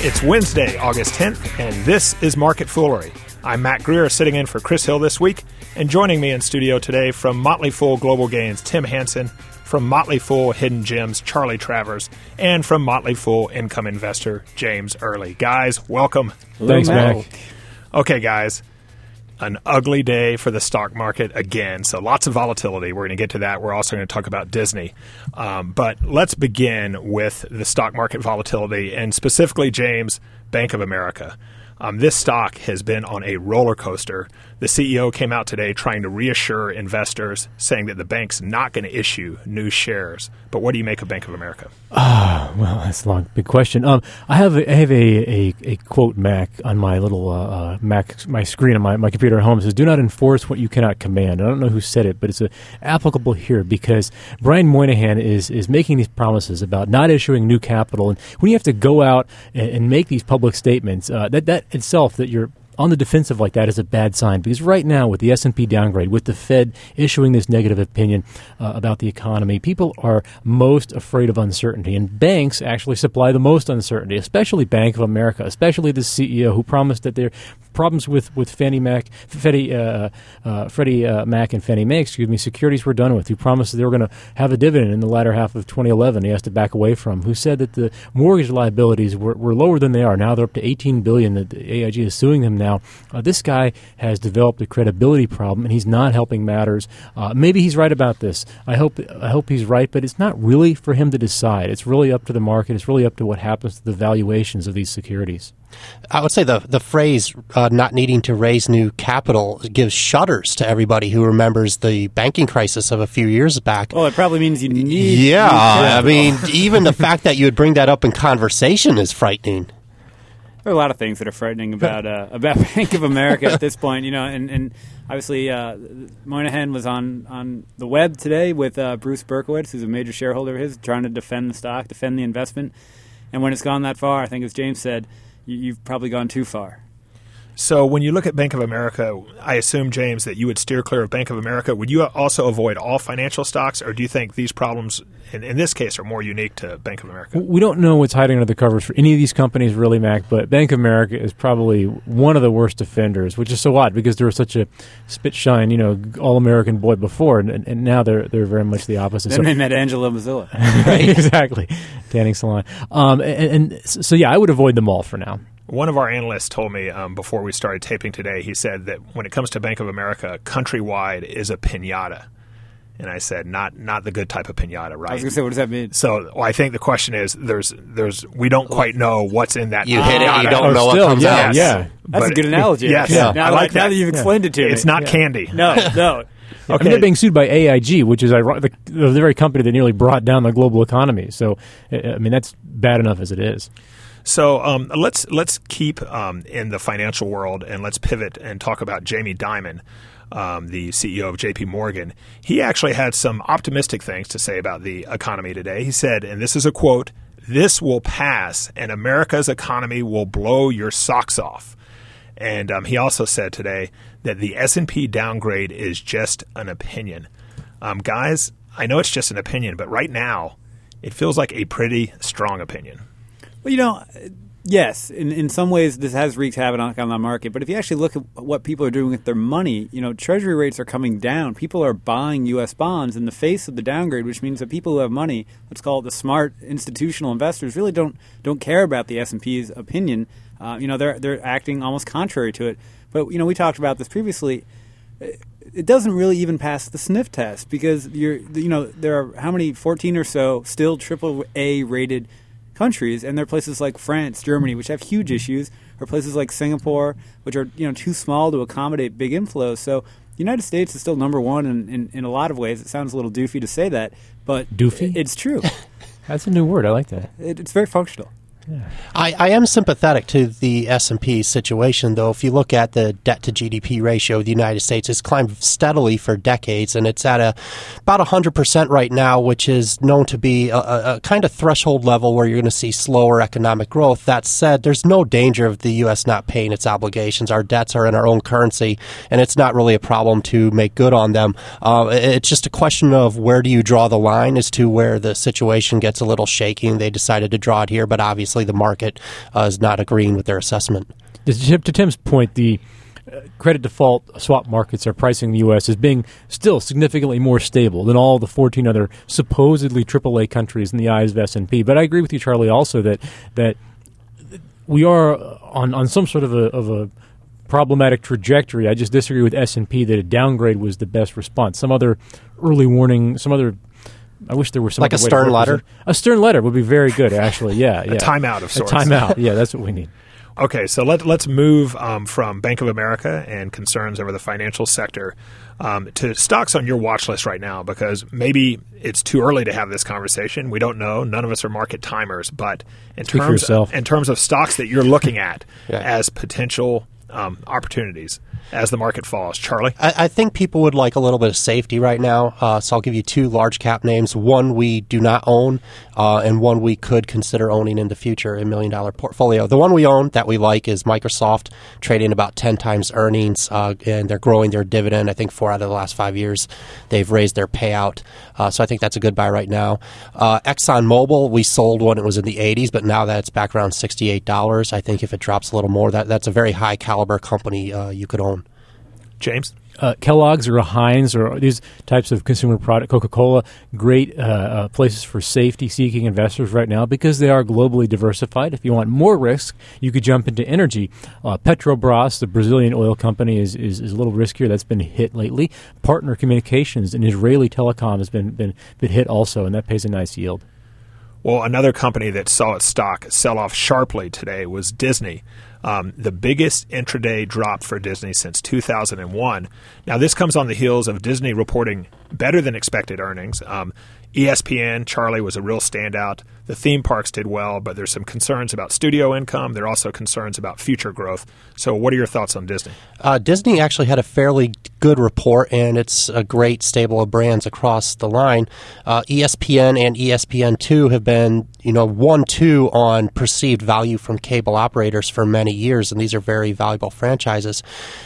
It's Wednesday, August 10th, and this is Market Foolery. I'm Mac Greer, sitting in for Chris Hill this week, and joining me in studio today from Motley Fool Global Gains, Tim Hanson, from Motley Fool Hidden Gems, Charlie Travers, and from Motley Fool Income Investor, James Early. Guys, welcome. Thanks, Mac. Okay, guys, an ugly day for the stock market again. So lots of volatility. We're going to get to that. We're also going to talk about Disney. Um, but let's begin with the stock market volatility and specifically, James, Bank of America. Um, this stock has been on a roller coaster. The CEO came out today trying to reassure investors, saying that the bank's not going to issue new shares. But what do you make of Bank of America? Ah, well, that's a long, big question. Um, I have a, I have a, a, a quote Mac on my little uh, uh, Mac my screen on my, my computer at home. It says, "Do not enforce what you cannot command." I don't know who said it, but it's uh, applicable here because Brian Moynihan is is making these promises about not issuing new capital, and when you have to go out and, and make these public statements, uh, that that itself that you're on the defensive like that is a bad sign because right now with the S&P downgrade with the Fed issuing this negative opinion uh, about the economy people are most afraid of uncertainty and banks actually supply the most uncertainty especially Bank of America especially the CEO who promised that their problems with with Fannie Mac Freddie uh, uh, Freddie uh, Mac and Fannie Mae excuse me securities were done with who promised that they were going to have a dividend in the latter half of 2011 he has to back away from who said that the mortgage liabilities were, were lower than they are. Now they're up to 18 billion that the AIG is suing them now now. Uh, this guy has developed a credibility problem, and he's not helping matters. Uh, maybe he's right about this. I hope I hope he's right, but it's not really for him to decide. It's really up to the market. It's really up to what happens to the valuations of these securities. I would say the the phrase uh, "not needing to raise new capital" gives shudders to everybody who remembers the banking crisis of a few years back. Well, it probably means you need. Yeah, I mean, even the fact that you would bring that up in conversation is frightening. There are a lot of things that are frightening about uh, about Bank of America at this point, you know, and, and obviously uh, Moynihan was on, on the web today with uh, Bruce Berkowitz, who's a major shareholder of his, trying to defend the stock, defend the investment. And when it's gone that far, I think, as James said, you, you've probably gone too far. So when you look at Bank of America, I assume James that you would steer clear of Bank of America. Would you also avoid all financial stocks, or do you think these problems, in, in this case, are more unique to Bank of America? We don't know what's hiding under the covers for any of these companies, really, Mac. But Bank of America is probably one of the worst offenders, which is so odd because they were such a spit shine, you know, all American boy before, and, and now they're they're very much the opposite. Then so, they met Angelo Mozilo, right? exactly, tanning salon. Um, and, and so yeah, I would avoid them all for now. One of our analysts told me um, before we started taping today, he said that when it comes to Bank of America, countrywide is a pinata. And I said, not not the good type of pinata, right? I was going to say, what does that mean? So well, I think the question is, there's there's we don't quite know what's in that. You hit it, you don't oh, know still, what comes yeah, out. Yeah, that's but, a good analogy. yes, yeah. Now, I like now that. that you've explained yeah. it to me, it's not yeah. candy. No, no. Okay. I mean, they're being sued by AIG, which is the, the very company that nearly brought down the global economy. So, I mean, that's bad enough as it is. So um, let's let's keep um, in the financial world and let's pivot and talk about Jamie Dimon, um, the CEO of J.P. Morgan. He actually had some optimistic things to say about the economy today. He said, and this is a quote: "This will pass, and America's economy will blow your socks off." And um, he also said today that the S and P downgrade is just an opinion. Um, guys, I know it's just an opinion, but right now it feels like a pretty strong opinion. Well, you know, yes, in in some ways this has wreaked havoc on the market. But if you actually look at what people are doing with their money, you know, Treasury rates are coming down. People are buying U.S. bonds in the face of the downgrade, which means that people who have money, let's call it the smart institutional investors, really don't don't care about the S and P's opinion. Uh, you know, they're they're acting almost contrary to it. But you know, we talked about this previously. It doesn't really even pass the sniff test because you're, you know, there are how many, 14 or so, still triple A rated countries, and there are places like France, Germany, which have huge issues, or places like Singapore, which are you know too small to accommodate big inflows. So the United States is still number one in, in, in a lot of ways. It sounds a little doofy to say that, but doofy, it's true. That's a new word. I like that. It, it's very functional. I, I am sympathetic to the S&P situation, though. If you look at the debt to GDP ratio of the United States, it's climbed steadily for decades, and it's at a about 100% right now, which is known to be a, a kind of threshold level where you're going to see slower economic growth. That said, there's no danger of the U.S. not paying its obligations. Our debts are in our own currency, and it's not really a problem to make good on them. Uh, it's just a question of where do you draw the line as to where the situation gets a little shaky, and they decided to draw it here, but obviously obviously the market uh, is not agreeing with their assessment. To Tim's point, the uh, credit default swap markets are pricing the U.S. as being still significantly more stable than all the 14 other supposedly AAA countries in the eyes of S&P. But I agree with you, Charlie, also that that we are on, on some sort of a, of a problematic trajectory. I just disagree with S&P that a downgrade was the best response. Some other early warning, some other I wish there were some like a stern letter. A stern letter would be very good, actually. Yeah, yeah. a timeout of sorts. A timeout. Yeah, that's what we need. Okay, so let, let's move um, from Bank of America and concerns over the financial sector um, to stocks on your watch list right now because maybe it's too early to have this conversation. We don't know. None of us are market timers, but in Speak terms of, in terms of stocks that you're looking at Yeah. as potential um, opportunities as the market falls, Charlie. I, I think people would like a little bit of safety right now. Uh, so I'll give you two large cap names. One we do not own, uh, and one we could consider owning in the future, a million dollar portfolio. The one we own that we like is Microsoft, trading about 10 times earnings, uh, and they're growing their dividend. I think four out of the last five years they've raised their payout. Uh, so I think that's a good buy right now. Uh, ExxonMobil, we sold when it was in the 80s, but now that it's back around $68, I think if it drops a little more, that, that's a very high caliber company uh, you could own. James? uh, Kellogg's or Heinz or these types of consumer product, Coca Cola, great uh, uh, places for safety seeking investors right now because they are globally diversified. If you want more risk, you could jump into energy. Uh, Petrobras, the Brazilian oil company, is, is, is a little riskier. That's been hit lately. Partner Communications, an Israeli telecom, has been, been, been hit also, and that pays a nice yield. Well, another company that saw its stock sell off sharply today was Disney. Um, the biggest intraday drop for Disney since 2001. Now, this comes on the heels of Disney reporting better than expected earnings. Um, ESPN, Charlie was a real standout. The theme parks did well, but there's some concerns about studio income. There are also concerns about future growth. So, what are your thoughts on Disney? Uh, Disney actually had a fairly good report, and it's a great stable of brands across the line. Uh, ESPN and E ESPN2 have been, you know, one two on perceived value from cable operators for many years, and these are very valuable franchises.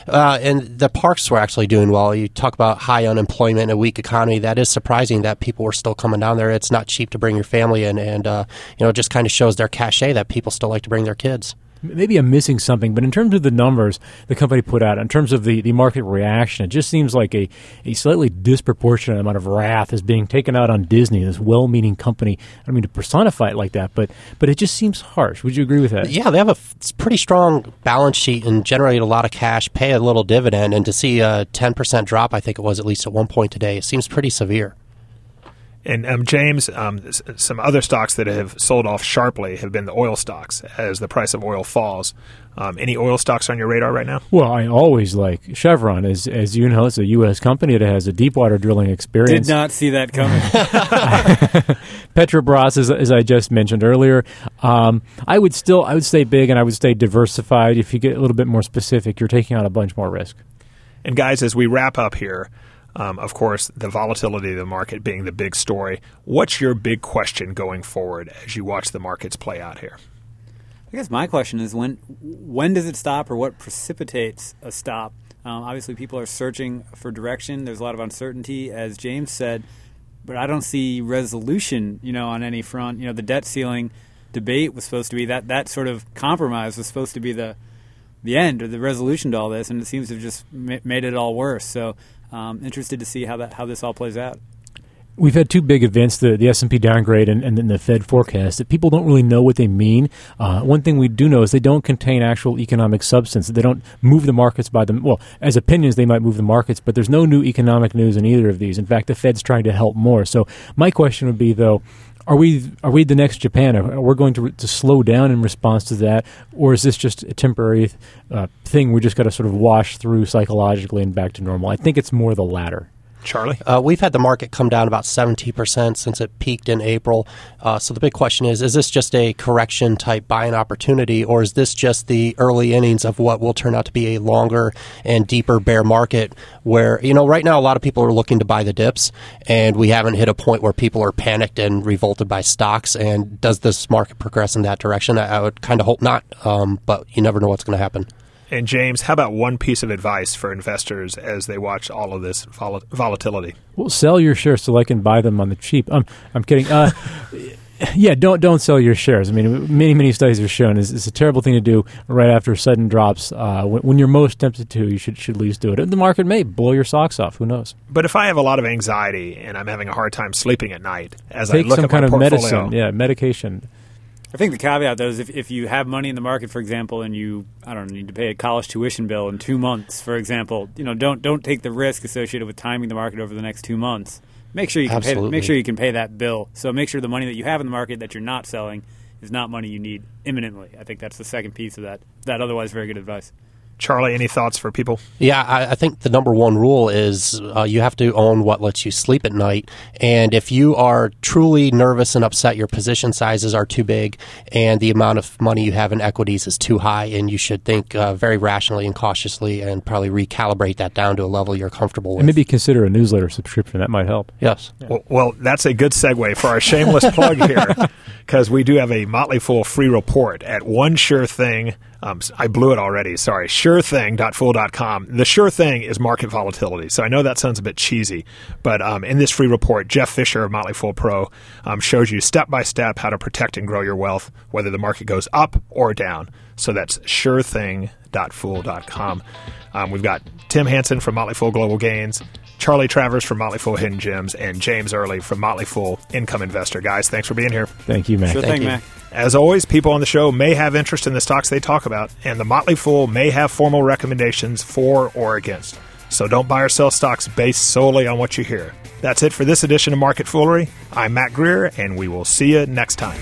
Uh, and the parks were actually doing well. You talk about high unemployment and a weak economy. That is surprising that people were still coming down there. It's not cheap to bring your family in, and uh, you know, it just kind of shows their cachet that people still like to bring their kids. Maybe I'm missing something, but in terms of the numbers the company put out, in terms of the, the market reaction, it just seems like a, a slightly disproportionate amount of wrath is being taken out on Disney, this well meaning company. I don't mean to personify it like that, but but it just seems harsh. Would you agree with that? Yeah, they have a pretty strong balance sheet and generate a lot of cash, pay a little dividend, and to see a 10% drop, I think it was at least at one point today, it seems pretty severe. And um, James, um, s- some other stocks that have sold off sharply have been the oil stocks as the price of oil falls. Um, any oil stocks on your radar right now? Well, I always like Chevron, as as you know, it's a U.S. company that has a deep water drilling experience. Did not see that coming. Petrobras, as, as I just mentioned earlier, um, I would still I would stay big and I would stay diversified. If you get a little bit more specific, you're taking on a bunch more risk. And guys, as we wrap up here, um, of course, the volatility of the market being the big story. What's your big question going forward as you watch the markets play out here? I guess my question is when when does it stop, or what precipitates a stop? Um, obviously, people are searching for direction. There's a lot of uncertainty, as James said, but I don't see resolution. You know, on any front. You know, the debt ceiling debate was supposed to be that that sort of compromise was supposed to be the the end or the resolution to all this, and it seems to have just made it all worse. So, um, interested to see how that how this all plays out. We've had two big events: the the S and P downgrade and, and then the Fed forecast. That people don't really know what they mean. Uh, one thing we do know is they don't contain actual economic substance. They don't move the markets by them. Well, as opinions, they might move the markets, but there's no new economic news in either of these. In fact, the Fed's trying to help more. So, my question would be though. Are we are we the next Japan? Are we going to, to slow down in response to that, or is this just a temporary uh, thing? We just got to sort of wash through psychologically and back to normal. I think it's more the latter. Charlie? Uh, we've had the market come down about 70% since it peaked in April. Uh, so the big question is is this just a correction type buying opportunity, or is this just the early innings of what will turn out to be a longer and deeper bear market where, you know, right now a lot of people are looking to buy the dips, and we haven't hit a point where people are panicked and revolted by stocks? And does this market progress in that direction? I, I would kind of hope not, um, but you never know what's going to happen. And James, how about one piece of advice for investors as they watch all of this vol- volatility? Well, sell your shares so I can buy them on the cheap. I'm, I'm kidding. Uh, yeah, don't don't sell your shares. I mean, many many studies have shown it's, it's a terrible thing to do right after sudden drops. Uh, when, when, you're most tempted to, you should should at least do it. And the market may blow your socks off. Who knows? But if I have a lot of anxiety and I'm having a hard time sleeping at night, as take I look some at kind my of portfolio, medicine. Yeah, medication. I think the caveat though is if, if you have money in the market, for example, and you I don't know, need to pay a college tuition bill in two months, for example, you know, don't don't take the risk associated with timing the market over the next two months. Make sure you can pay, make sure you can pay that bill. So make sure the money that you have in the market that you're not selling is not money you need imminently. I think that's the second piece of that. That otherwise very good advice. Charlie, any thoughts for people? Yeah, I, I think the number one rule is uh, you have to own what lets you sleep at night. And if you are truly nervous and upset, your position sizes are too big, and the amount of money you have in equities is too high, and you should think uh, very rationally and cautiously, and probably recalibrate that down to a level you're comfortable with. And maybe consider a newsletter subscription. That might help. Yes. Yeah. Well, well, that's a good segue for our shameless plug here, because we do have a Motley Fool free report at One Sure Thing. Um, I blew it already. Sorry. SureThing.fool.com. The sure thing is market volatility. So I know that sounds a bit cheesy, but um, in this free report, Jeff Fischer of Motley Fool Pro um, shows you step by step how to protect and grow your wealth, whether the market goes up or down. So that's SureThing.fool.com. Um, we've got Tim Hanson from Motley Fool Global Gains. Charlie Travers from Motley Fool Hidden Gems, and James Early from Motley Fool Income Investor. Guys, thanks for being here. Thank you, Mac. Sure Thank thing, you. Mac. As always, people on the show may have interest in the stocks they talk about, and the Motley Fool may have formal recommendations for or against. So don't buy or sell stocks based solely on what you hear. That's it for this edition of Market Foolery. I'm Mac Greer, and we will see you next time.